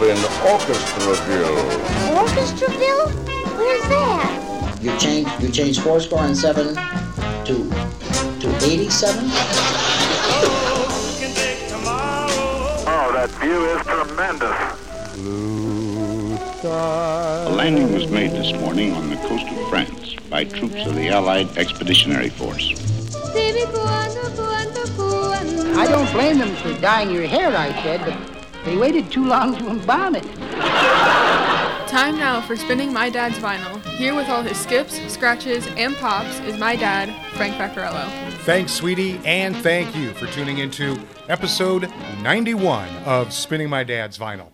out in Orchestraville. Orchestraville? Where's that? You change you change four score and seven to to eighty-seven. Oh, that view is tremendous. A landing was made this morning on the coast of France by troops of the Allied Expeditionary Force. I don't blame them for dyeing your hair, I said, but they waited too long to embalm it. Time now for spinning my dad's vinyl. Here with all his skips, scratches, and pops is my dad, Frank Vaccarello. Thanks, sweetie, and thank you for tuning into episode 91 of Spinning My Dad's Vinyl.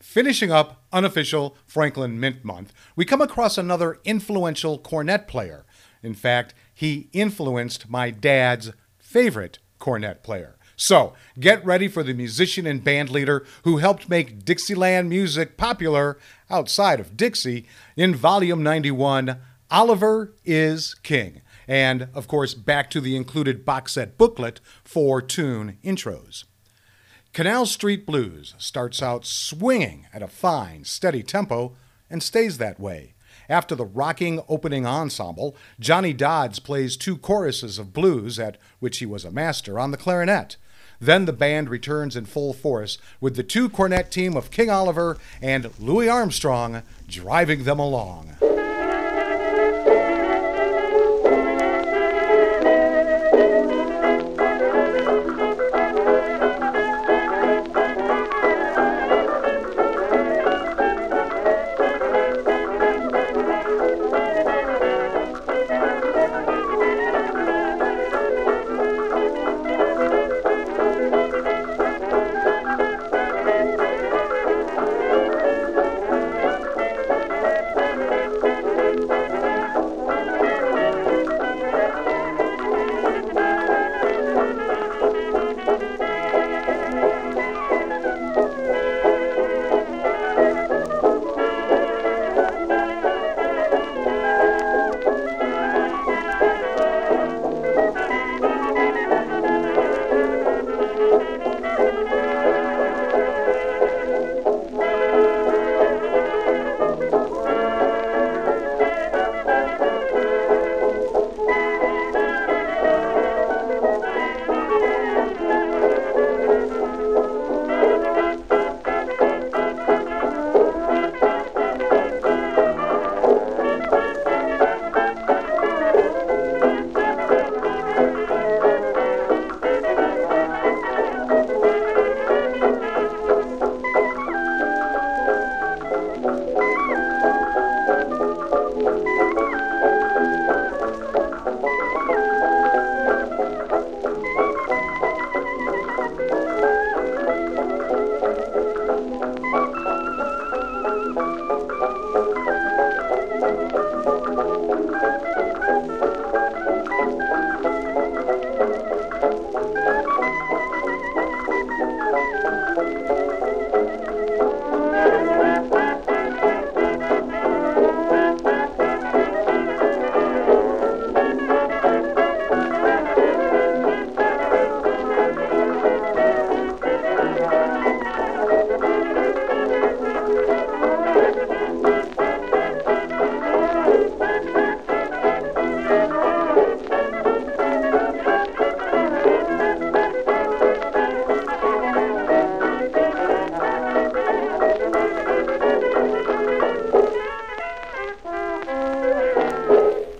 Finishing up unofficial Franklin Mint Month, we come across another influential cornet player. In fact, he influenced my dad's favorite cornet player. So, get ready for the musician and band leader who helped make Dixieland music popular outside of Dixie in Volume 91 Oliver is King. And, of course, back to the included box set booklet for tune intros. Canal Street Blues starts out swinging at a fine, steady tempo and stays that way. After the rocking opening ensemble, Johnny Dodds plays two choruses of blues, at which he was a master, on the clarinet. Then the band returns in full force with the two cornet team of King Oliver and Louis Armstrong driving them along.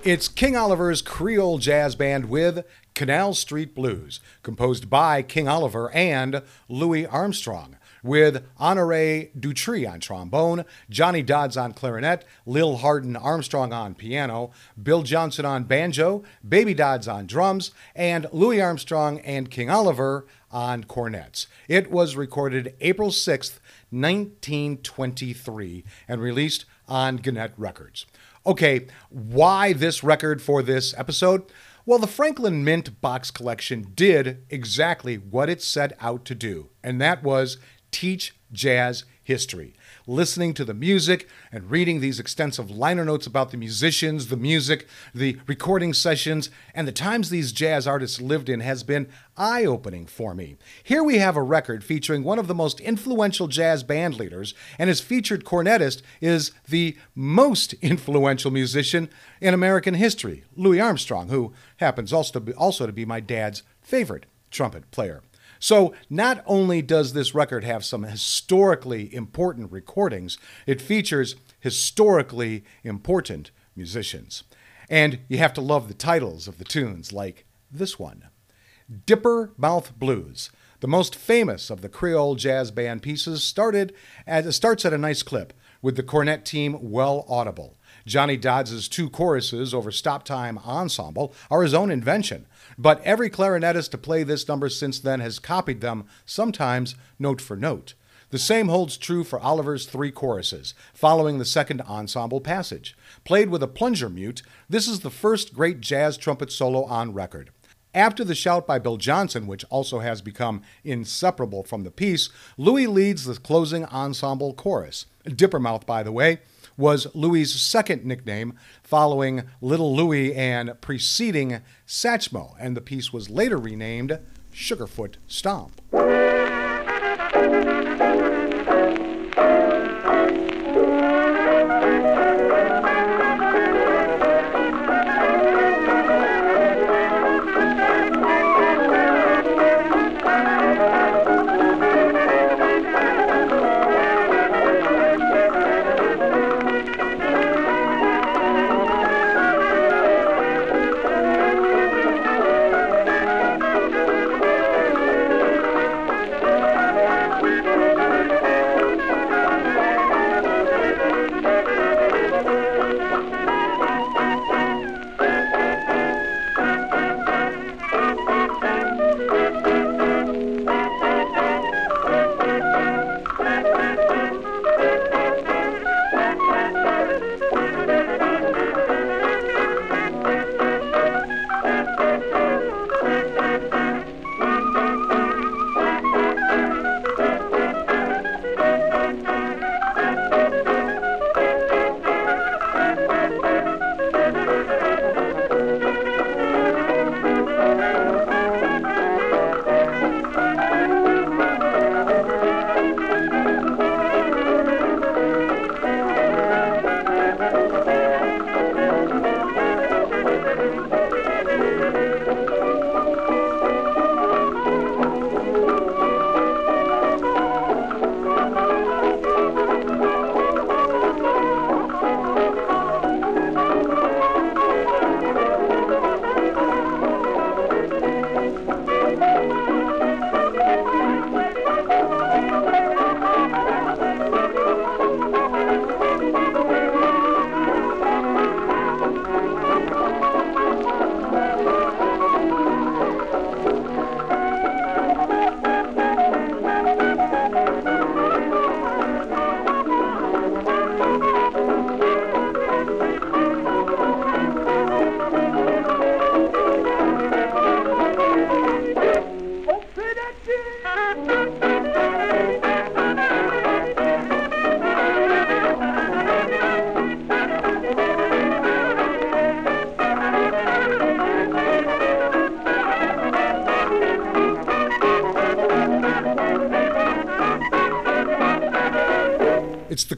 It's King Oliver's Creole Jazz Band with Canal Street Blues, composed by King Oliver and Louis Armstrong, with Honore Dutrey on trombone, Johnny Dodds on clarinet, Lil Hardin Armstrong on piano, Bill Johnson on banjo, Baby Dodds on drums, and Louis Armstrong and King Oliver on cornets. It was recorded April 6th, 1923, and released on Gennett Records. Okay, why this record for this episode? Well, the Franklin Mint box collection did exactly what it set out to do, and that was teach jazz history. Listening to the music and reading these extensive liner notes about the musicians, the music, the recording sessions, and the times these jazz artists lived in has been eye opening for me. Here we have a record featuring one of the most influential jazz band leaders, and his featured cornetist is the most influential musician in American history, Louis Armstrong, who happens also to be, also to be my dad's favorite trumpet player. So, not only does this record have some historically important recordings, it features historically important musicians. And you have to love the titles of the tunes, like this one Dipper Mouth Blues. The most famous of the Creole jazz band pieces started at, starts at a nice clip, with the cornet team well audible. Johnny Dodds's two choruses over stop time ensemble are his own invention, but every clarinetist to play this number since then has copied them, sometimes note for note. The same holds true for Oliver's three choruses, following the second ensemble passage. Played with a plunger mute, this is the first great jazz trumpet solo on record. After the shout by Bill Johnson, which also has become inseparable from the piece, Louis leads the closing ensemble chorus. Dippermouth, by the way, was Louis's second nickname, following Little Louis and preceding Satchmo, and the piece was later renamed Sugarfoot Stomp.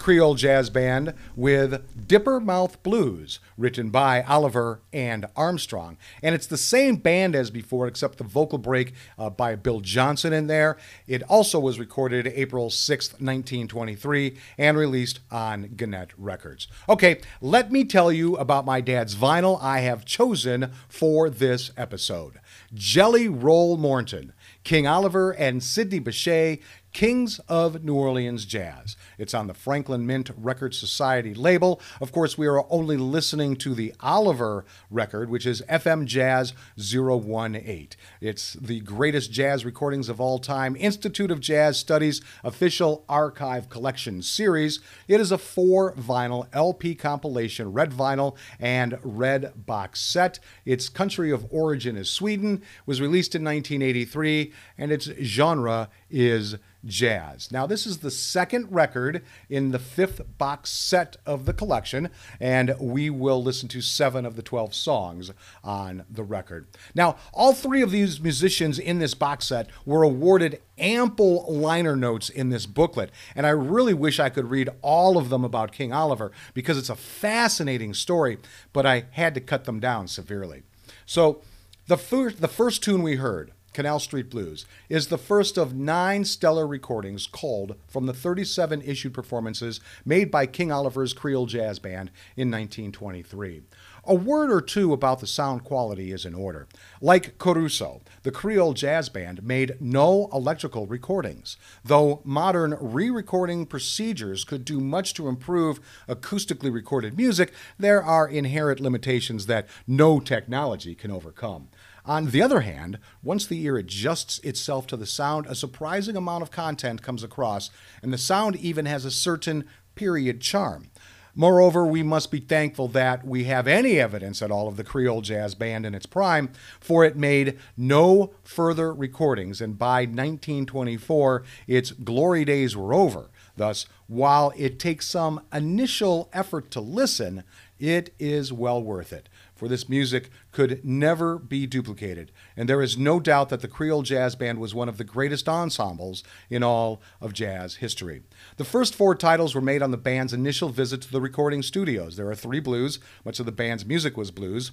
Creole Jazz Band with Dipper Mouth Blues, written by Oliver and Armstrong. And it's the same band as before, except the vocal break uh, by Bill Johnson in there. It also was recorded April 6th, 1923, and released on Gennett Records. Okay, let me tell you about my dad's vinyl I have chosen for this episode Jelly Roll Morton. King Oliver and Sidney Bechet Kings of New Orleans Jazz. It's on the Franklin Mint Record Society label. Of course, we are only listening to the Oliver record, which is FM Jazz 018. It's the greatest jazz recordings of all time, Institute of Jazz Studies official archive collection series. It is a four vinyl LP compilation, red vinyl and red box set. Its country of origin is Sweden, was released in 1983, and its genre is Jazz. Now, this is the second record in the fifth box set of the collection, and we will listen to seven of the 12 songs on the record. Now, all three of these musicians in this box set were awarded ample liner notes in this booklet, and I really wish I could read all of them about King Oliver because it's a fascinating story, but I had to cut them down severely. So, the first, the first tune we heard, Canal Street Blues, is the first of nine stellar recordings culled from the 37 issued performances made by King Oliver's Creole Jazz Band in 1923. A word or two about the sound quality is in order. Like Caruso, the Creole Jazz Band made no electrical recordings. Though modern re recording procedures could do much to improve acoustically recorded music, there are inherent limitations that no technology can overcome. On the other hand, once the ear adjusts itself to the sound, a surprising amount of content comes across, and the sound even has a certain period charm. Moreover, we must be thankful that we have any evidence at all of the Creole Jazz Band in its prime, for it made no further recordings, and by 1924, its glory days were over. Thus, while it takes some initial effort to listen, it is well worth it for this music could never be duplicated, and there is no doubt that the Creole Jazz Band was one of the greatest ensembles in all of jazz history. The first four titles were made on the band's initial visit to the recording studios. There are three blues, much of the band's music was blues.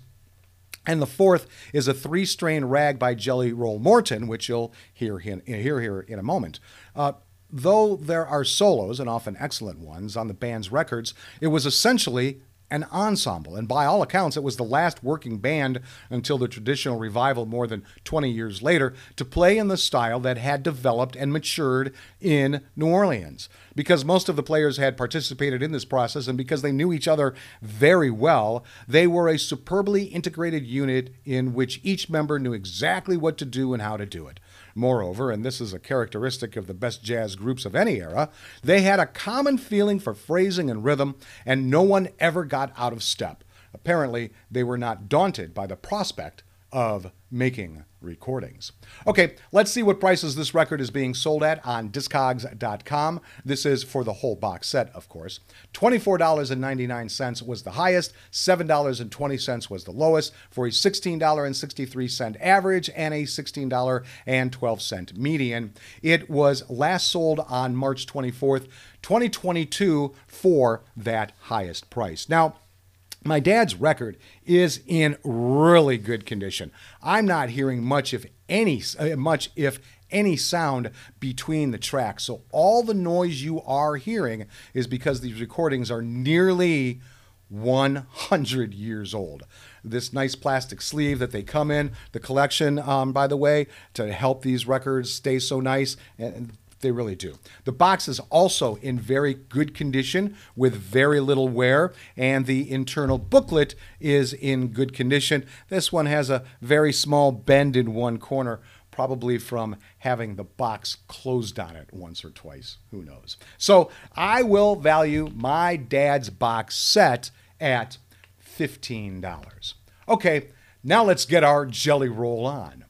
And the fourth is a three strain rag by Jelly Roll Morton, which you'll hear, hear, here in a moment. Uh, though there are solos, and often excellent ones, on the band's records, it was essentially an ensemble. And by all accounts, it was the last working band until the traditional revival more than 20 years later to play in the style that had developed and matured in New Orleans. Because most of the players had participated in this process and because they knew each other very well, they were a superbly integrated unit in which each member knew exactly what to do and how to do it. Moreover, and this is a characteristic of the best jazz groups of any era, they had a common feeling for phrasing and rhythm, and no one ever got out of step. Apparently, they were not daunted by the prospect of making recordings. Okay, let's see what prices this record is being sold at on discogs.com. This is for the whole box set, of course. $24.99 was the highest, $7.20 was the lowest, for a $16.63 average and a $16.12 median. It was last sold on March 24th, 2022 for that highest price. Now, my dad's record is in really good condition. I'm not hearing much if any uh, much if any sound between the tracks. So all the noise you are hearing is because these recordings are nearly 100 years old. This nice plastic sleeve that they come in, the collection, um, by the way, to help these records stay so nice. And they really do. The box is also in very good condition with very little wear, and the internal booklet is in good condition. This one has a very small bend in one corner, probably from having the box closed on it once or twice. Who knows? So I will value my dad's box set at $15. Okay, now let's get our jelly roll on.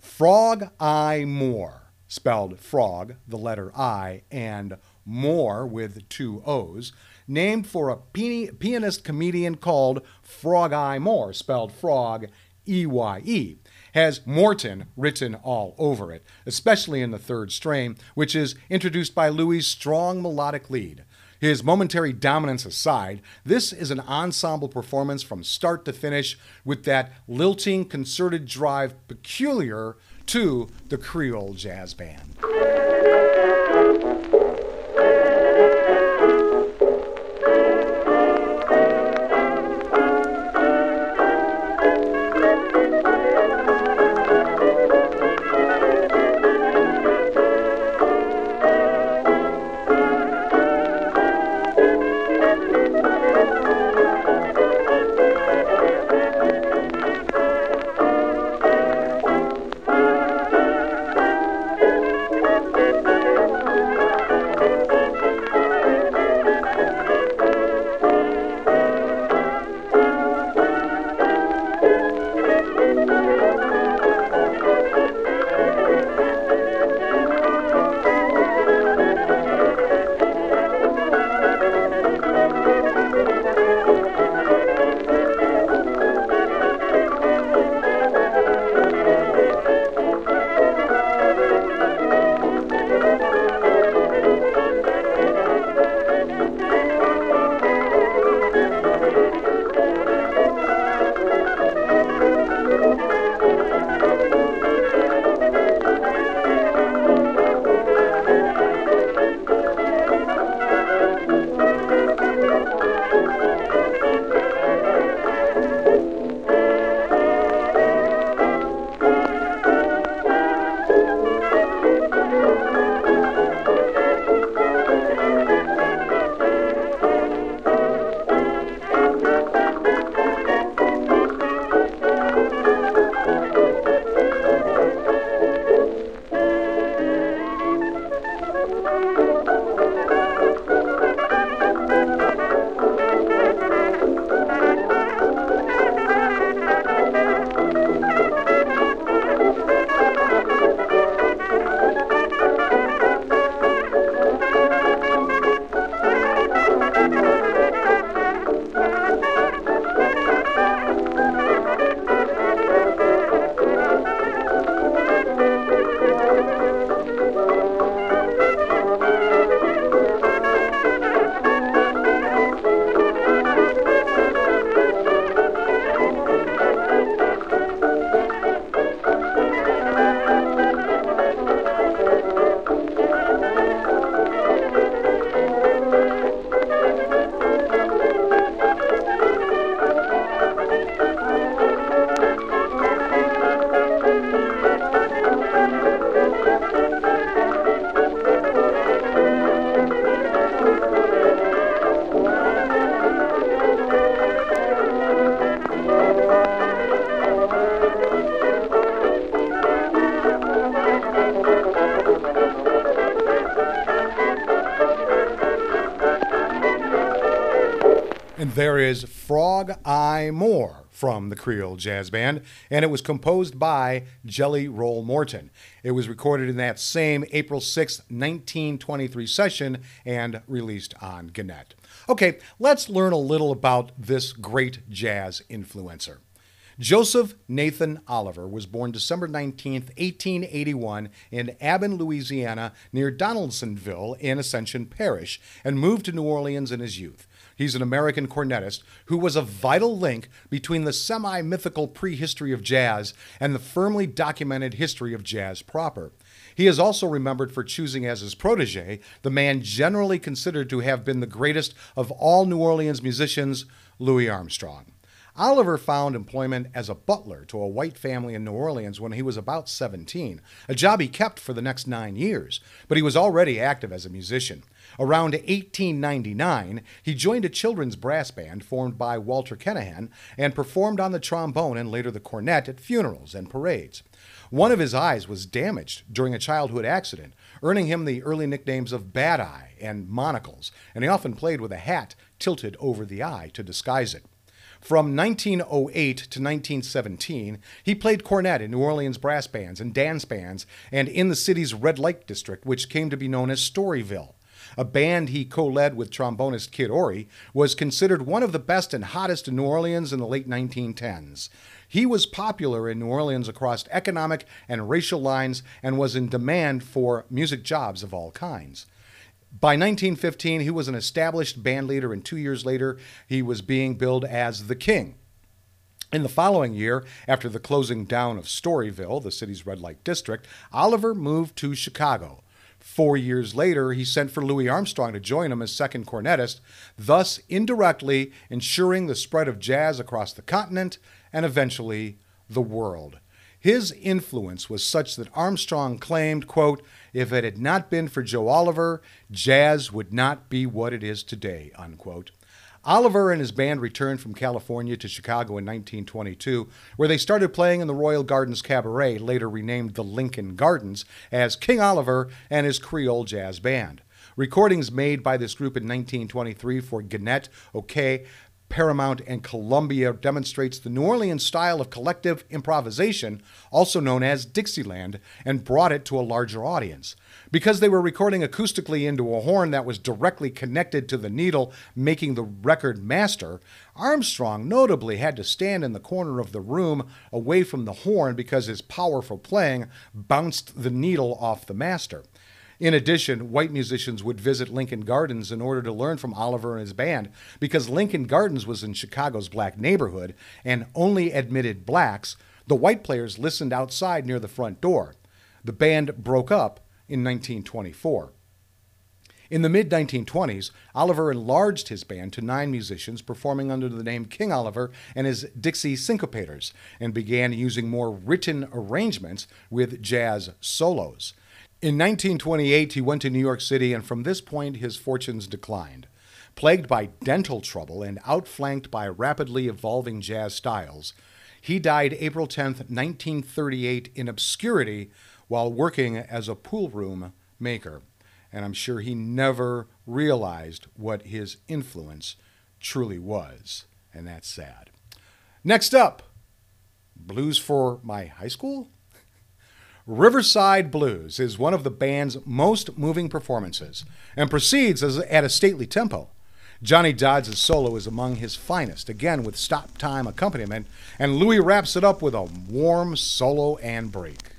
Frog-I-Moore spelled frog, the letter I, and Moore with two O's, named for a pianist comedian called Frog Eye Moore, spelled frog E Y E, has Morton written all over it, especially in the third strain, which is introduced by Louis' strong melodic lead. His momentary dominance aside, this is an ensemble performance from start to finish with that lilting, concerted drive peculiar to the Creole Jazz Band. From the Creole Jazz Band, and it was composed by Jelly Roll Morton. It was recorded in that same April 6, 1923 session and released on Gennett. Okay, let's learn a little about this great jazz influencer. Joseph Nathan Oliver was born December 19, 1881, in Aben, Louisiana, near Donaldsonville in Ascension Parish, and moved to New Orleans in his youth. He's an American cornetist who was a vital link between the semi mythical prehistory of jazz and the firmly documented history of jazz proper. He is also remembered for choosing as his protege the man generally considered to have been the greatest of all New Orleans musicians, Louis Armstrong. Oliver found employment as a butler to a white family in New Orleans when he was about 17, a job he kept for the next nine years, but he was already active as a musician. Around 1899, he joined a children's brass band formed by Walter Kinchin and performed on the trombone and later the cornet at funerals and parades. One of his eyes was damaged during a childhood accident, earning him the early nicknames of Bad Eye and Monocles, and he often played with a hat tilted over the eye to disguise it. From 1908 to 1917, he played cornet in New Orleans brass bands and dance bands and in the city's red light district, which came to be known as Storyville. A band he co led with trombonist Kid Ory was considered one of the best and hottest in New Orleans in the late 1910s. He was popular in New Orleans across economic and racial lines and was in demand for music jobs of all kinds. By 1915, he was an established band leader, and two years later, he was being billed as the King. In the following year, after the closing down of Storyville, the city's red light district, Oliver moved to Chicago. Four years later, he sent for Louis Armstrong to join him as second cornetist, thus indirectly ensuring the spread of jazz across the continent and eventually the world. His influence was such that Armstrong claimed, quote, if it had not been for Joe Oliver, jazz would not be what it is today, unquote. Oliver and his band returned from California to Chicago in 1922, where they started playing in the Royal Gardens Cabaret, later renamed the Lincoln Gardens, as King Oliver and his Creole Jazz Band. Recordings made by this group in 1923 for Gennett, OK, Paramount, and Columbia demonstrates the New Orleans style of collective improvisation, also known as Dixieland, and brought it to a larger audience. Because they were recording acoustically into a horn that was directly connected to the needle making the record master, Armstrong notably had to stand in the corner of the room away from the horn because his powerful playing bounced the needle off the master. In addition, white musicians would visit Lincoln Gardens in order to learn from Oliver and his band because Lincoln Gardens was in Chicago's black neighborhood and only admitted blacks. The white players listened outside near the front door. The band broke up in 1924. In the mid 1920s, Oliver enlarged his band to nine musicians, performing under the name King Oliver and his Dixie Syncopators, and began using more written arrangements with jazz solos. In 1928, he went to New York City, and from this point, his fortunes declined. Plagued by dental trouble and outflanked by rapidly evolving jazz styles, he died April 10, 1938, in obscurity while working as a pool room maker. And I'm sure he never realized what his influence truly was. And that's sad. Next up, Blues for My High School? Riverside Blues is one of the band's most moving performances and proceeds at a stately tempo. Johnny Dodds' solo is among his finest, again with stop time accompaniment, and Louis wraps it up with a warm solo and break.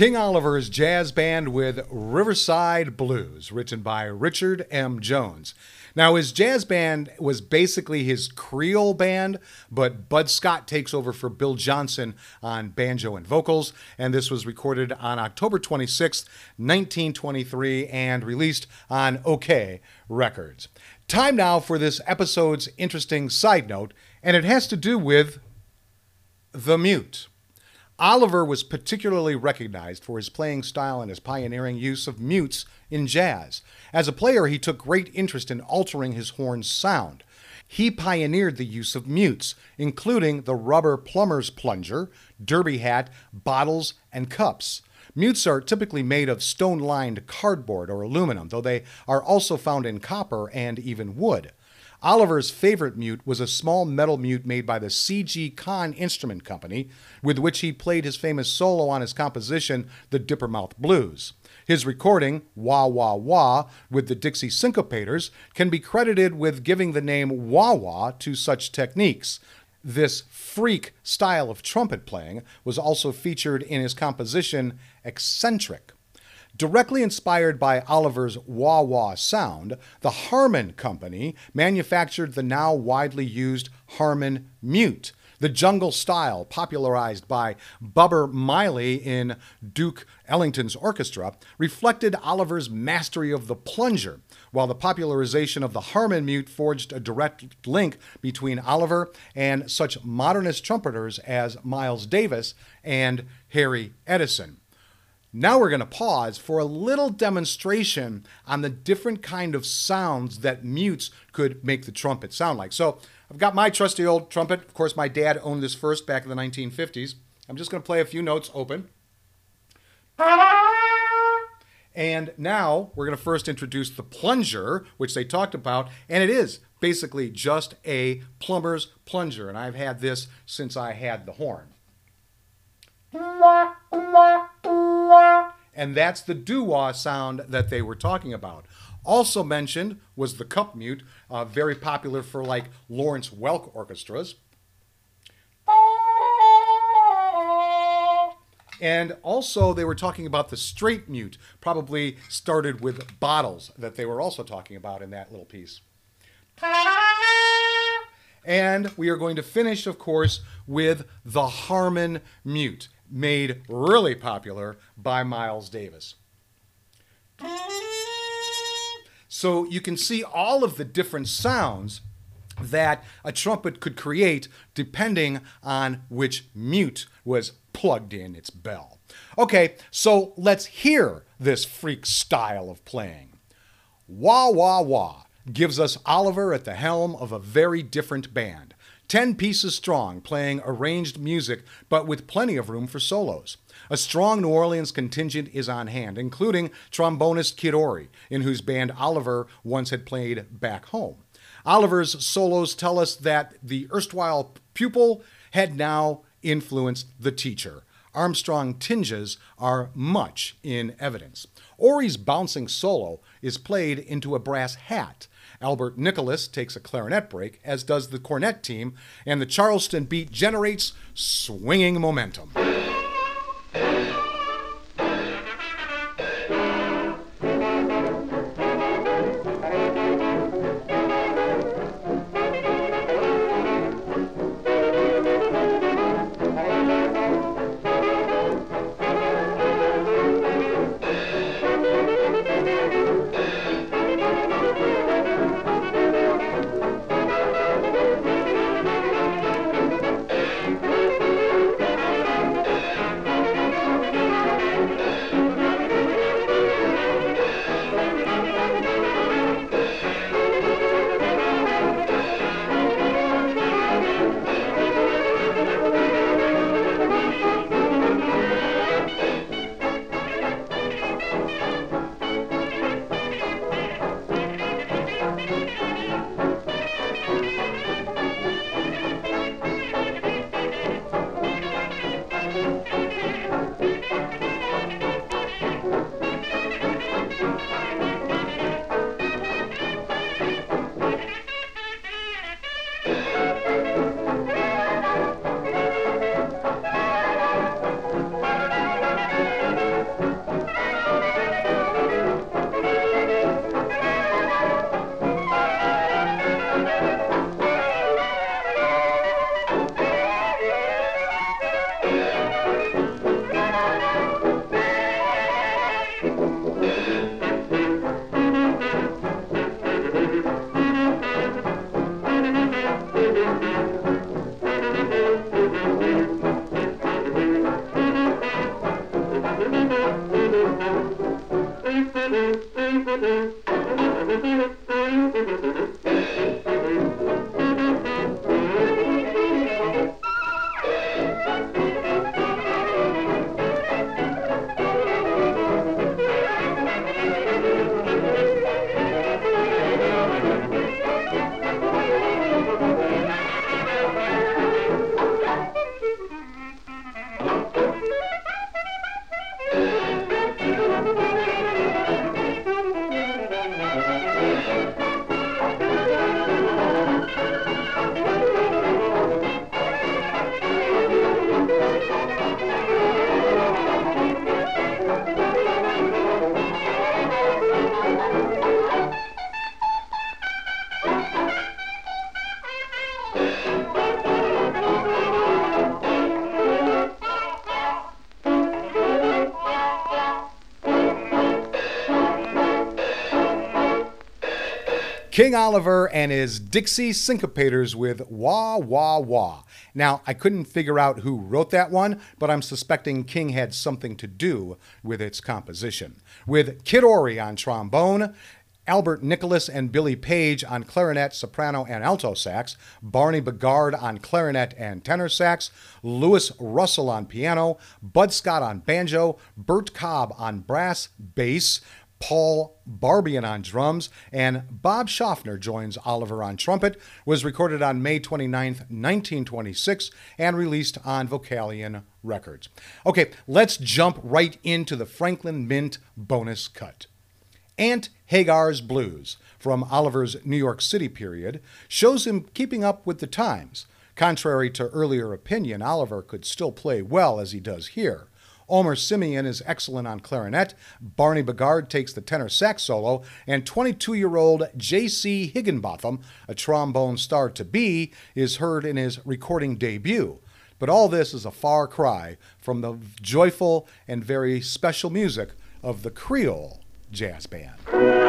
King Oliver's Jazz Band with Riverside Blues, written by Richard M. Jones. Now, his jazz band was basically his Creole band, but Bud Scott takes over for Bill Johnson on banjo and vocals, and this was recorded on October 26, 1923, and released on OK Records. Time now for this episode's interesting side note, and it has to do with the mute. Oliver was particularly recognized for his playing style and his pioneering use of mutes in jazz. As a player, he took great interest in altering his horn's sound. He pioneered the use of mutes, including the rubber plumber's plunger, derby hat, bottles, and cups. Mutes are typically made of stone lined cardboard or aluminum, though they are also found in copper and even wood. Oliver's favorite mute was a small metal mute made by the C.G. Conn Instrument Company, with which he played his famous solo on his composition, The Dippermouth Blues. His recording, Wah Wah Wah, with the Dixie Syncopators, can be credited with giving the name wah wah to such techniques. This freak style of trumpet playing was also featured in his composition, Eccentric. Directly inspired by Oliver's wah wah sound, the Harmon Company manufactured the now widely used Harmon Mute, the jungle style popularized by Bubber Miley in Duke Ellington's orchestra, reflected Oliver's mastery of the plunger, while the popularization of the Harmon Mute forged a direct link between Oliver and such modernist trumpeters as Miles Davis and Harry Edison. Now we're going to pause for a little demonstration on the different kind of sounds that mutes could make the trumpet sound like. So I've got my trusty old trumpet. Of course, my dad owned this first back in the 1950s. I'm just going to play a few notes open. And now we're going to first introduce the plunger, which they talked about, and it is basically just a plumber's plunger. And I've had this since I had the horn. And that's the doo-wah sound that they were talking about. Also mentioned was the cup mute, uh, very popular for like Lawrence Welk orchestras. And also, they were talking about the straight mute, probably started with bottles that they were also talking about in that little piece. And we are going to finish, of course, with the Harmon mute, made really popular by Miles Davis. So you can see all of the different sounds that a trumpet could create depending on which mute was plugged in its bell. Okay, so let's hear this freak style of playing. Wah Wah Wah gives us Oliver at the helm of a very different band. Ten pieces strong, playing arranged music, but with plenty of room for solos. A strong New Orleans contingent is on hand, including trombonist Kid Ory, in whose band Oliver once had played back home. Oliver's solos tell us that the erstwhile pupil had now influenced the teacher. Armstrong tinges are much in evidence. Ory's bouncing solo is played into a brass hat. Albert Nicholas takes a clarinet break, as does the cornet team, and the Charleston beat generates swinging momentum. King Oliver and his Dixie Syncopators with Wa Wa Wa. Now, I couldn't figure out who wrote that one, but I'm suspecting King had something to do with its composition. With Kid Ory on trombone, Albert Nicholas and Billy Paige on clarinet, soprano, and alto sax, Barney Bigard on clarinet and tenor sax, Luis Russell on piano, Bud Scott on banjo, Bert Cobb on brass, bass, Paul Barbarin on drums, and Bob Shoffner joins Oliver on trumpet, was recorded on May 29, 1926, and released on Vocalion Records. Okay, let's jump right into the Franklin Mint bonus cut. Aunt Hagar's Blues from Oliver's New York City period shows him keeping up with the times. Contrary to earlier opinion, Oliver could still play well as he does here. Omer Simeon is excellent on clarinet, Barney Bigard takes the tenor sax solo, and 22 year old J.C. Higginbotham, a trombone star to be, is heard in his recording debut. But all this is a far cry from the joyful and very special music of the Creole Jazz Band.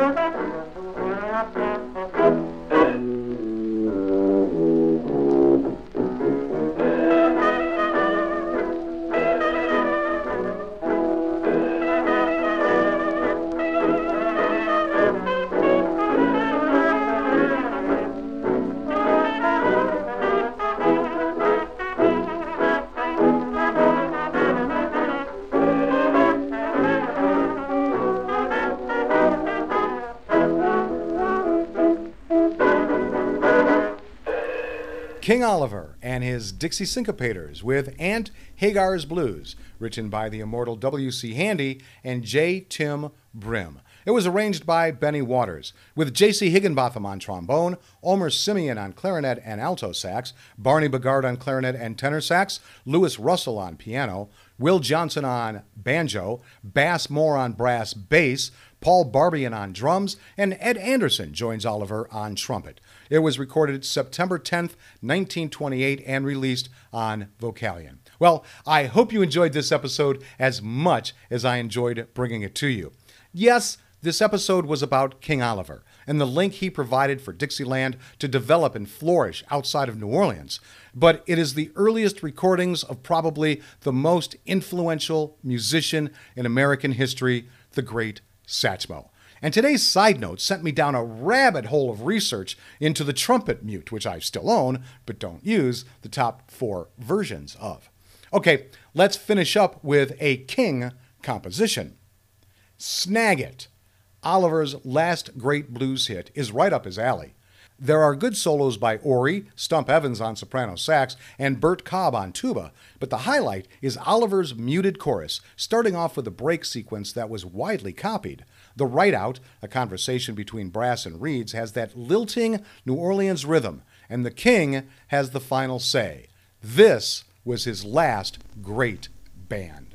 Música King Oliver and his Dixie Syncopators with Aunt Hagar's Blues, written by the immortal W.C. Handy and J. Tim Brymn. It was arranged by Benny Waters, with J.C. Higginbotham on trombone, Omer Simeon on clarinet and alto sax, Barney Bigard on clarinet and tenor sax, Luis Russell on piano, Will Johnson on banjo, Bass Moore on brass bass, Paul Barbarin on drums, and Ed Anderson joins Oliver on trumpet. It was recorded September 10th, 1928, and released on Vocalion. Well, I hope you enjoyed this episode as much as I enjoyed bringing it to you. Yes, this episode was about King Oliver, and the link he provided for Dixieland to develop and flourish outside of New Orleans. But it is the earliest recordings of probably the most influential musician in American history, the great Satchmo. And today's side note sent me down a rabbit hole of research into the trumpet mute, which I still own, but don't use the top four versions of. Okay, let's finish up with a King composition. Snag It, Oliver's last great blues hit, is right up his alley. There are good solos by Ory, Stump Evans on soprano sax, and Bert Cobb on tuba, but the highlight is Oliver's muted chorus, starting off with a break sequence that was widely copied. The Ride Out, a conversation between brass and reeds, has that lilting New Orleans rhythm, and the king has the final say. This was his last great band.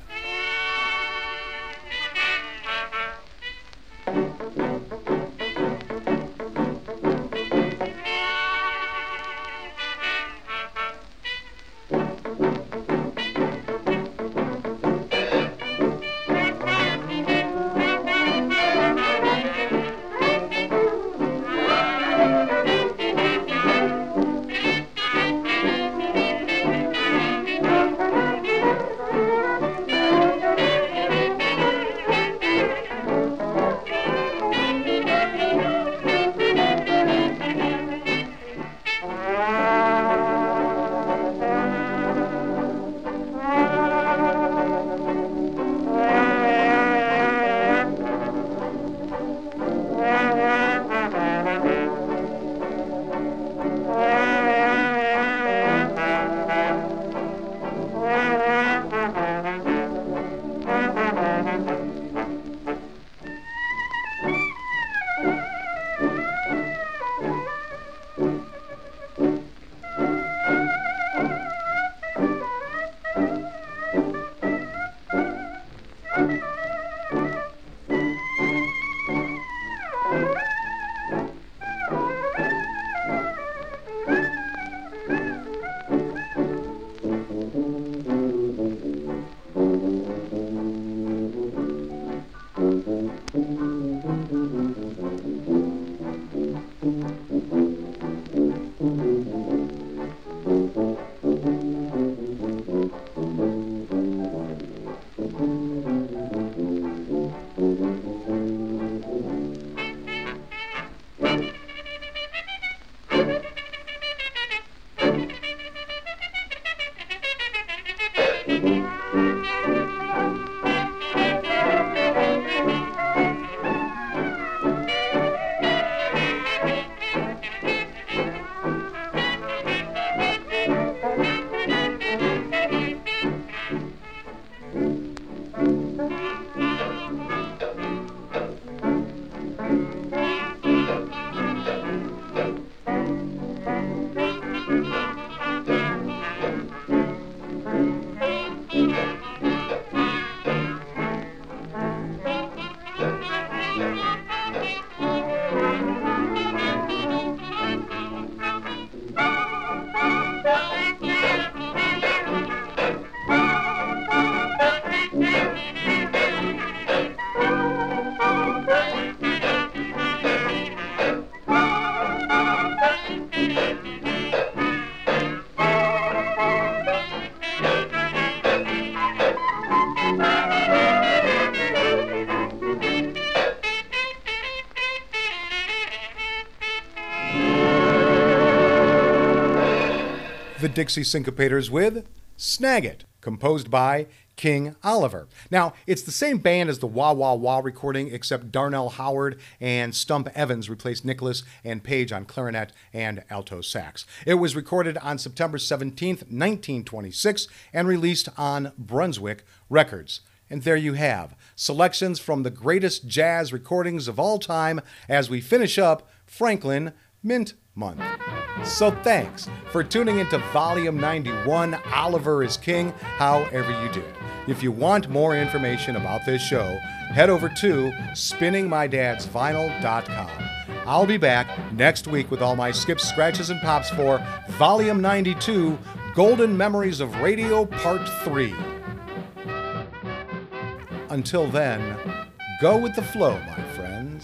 Dixie Syncopators with Snag It, composed by King Oliver. Now, it's the same band as the Wa Wa Wa recording, except Darnell Howard and Stump Evans replaced Nicholas and Paige on clarinet and alto sax. It was recorded on September 17, 1926, and released on Brunswick Records. And there you have selections from the greatest jazz recordings of all time as we finish up Franklin Mint Month. So thanks for tuning into Volume 91 Oliver is King, however you did. If you want more information about this show, head over to spinningmydadsvinyl.com. I'll be back next week with all my skips, scratches, and pops for Volume 92 Golden Memories of Radio Part 3. Until then, go with the flow, my friends.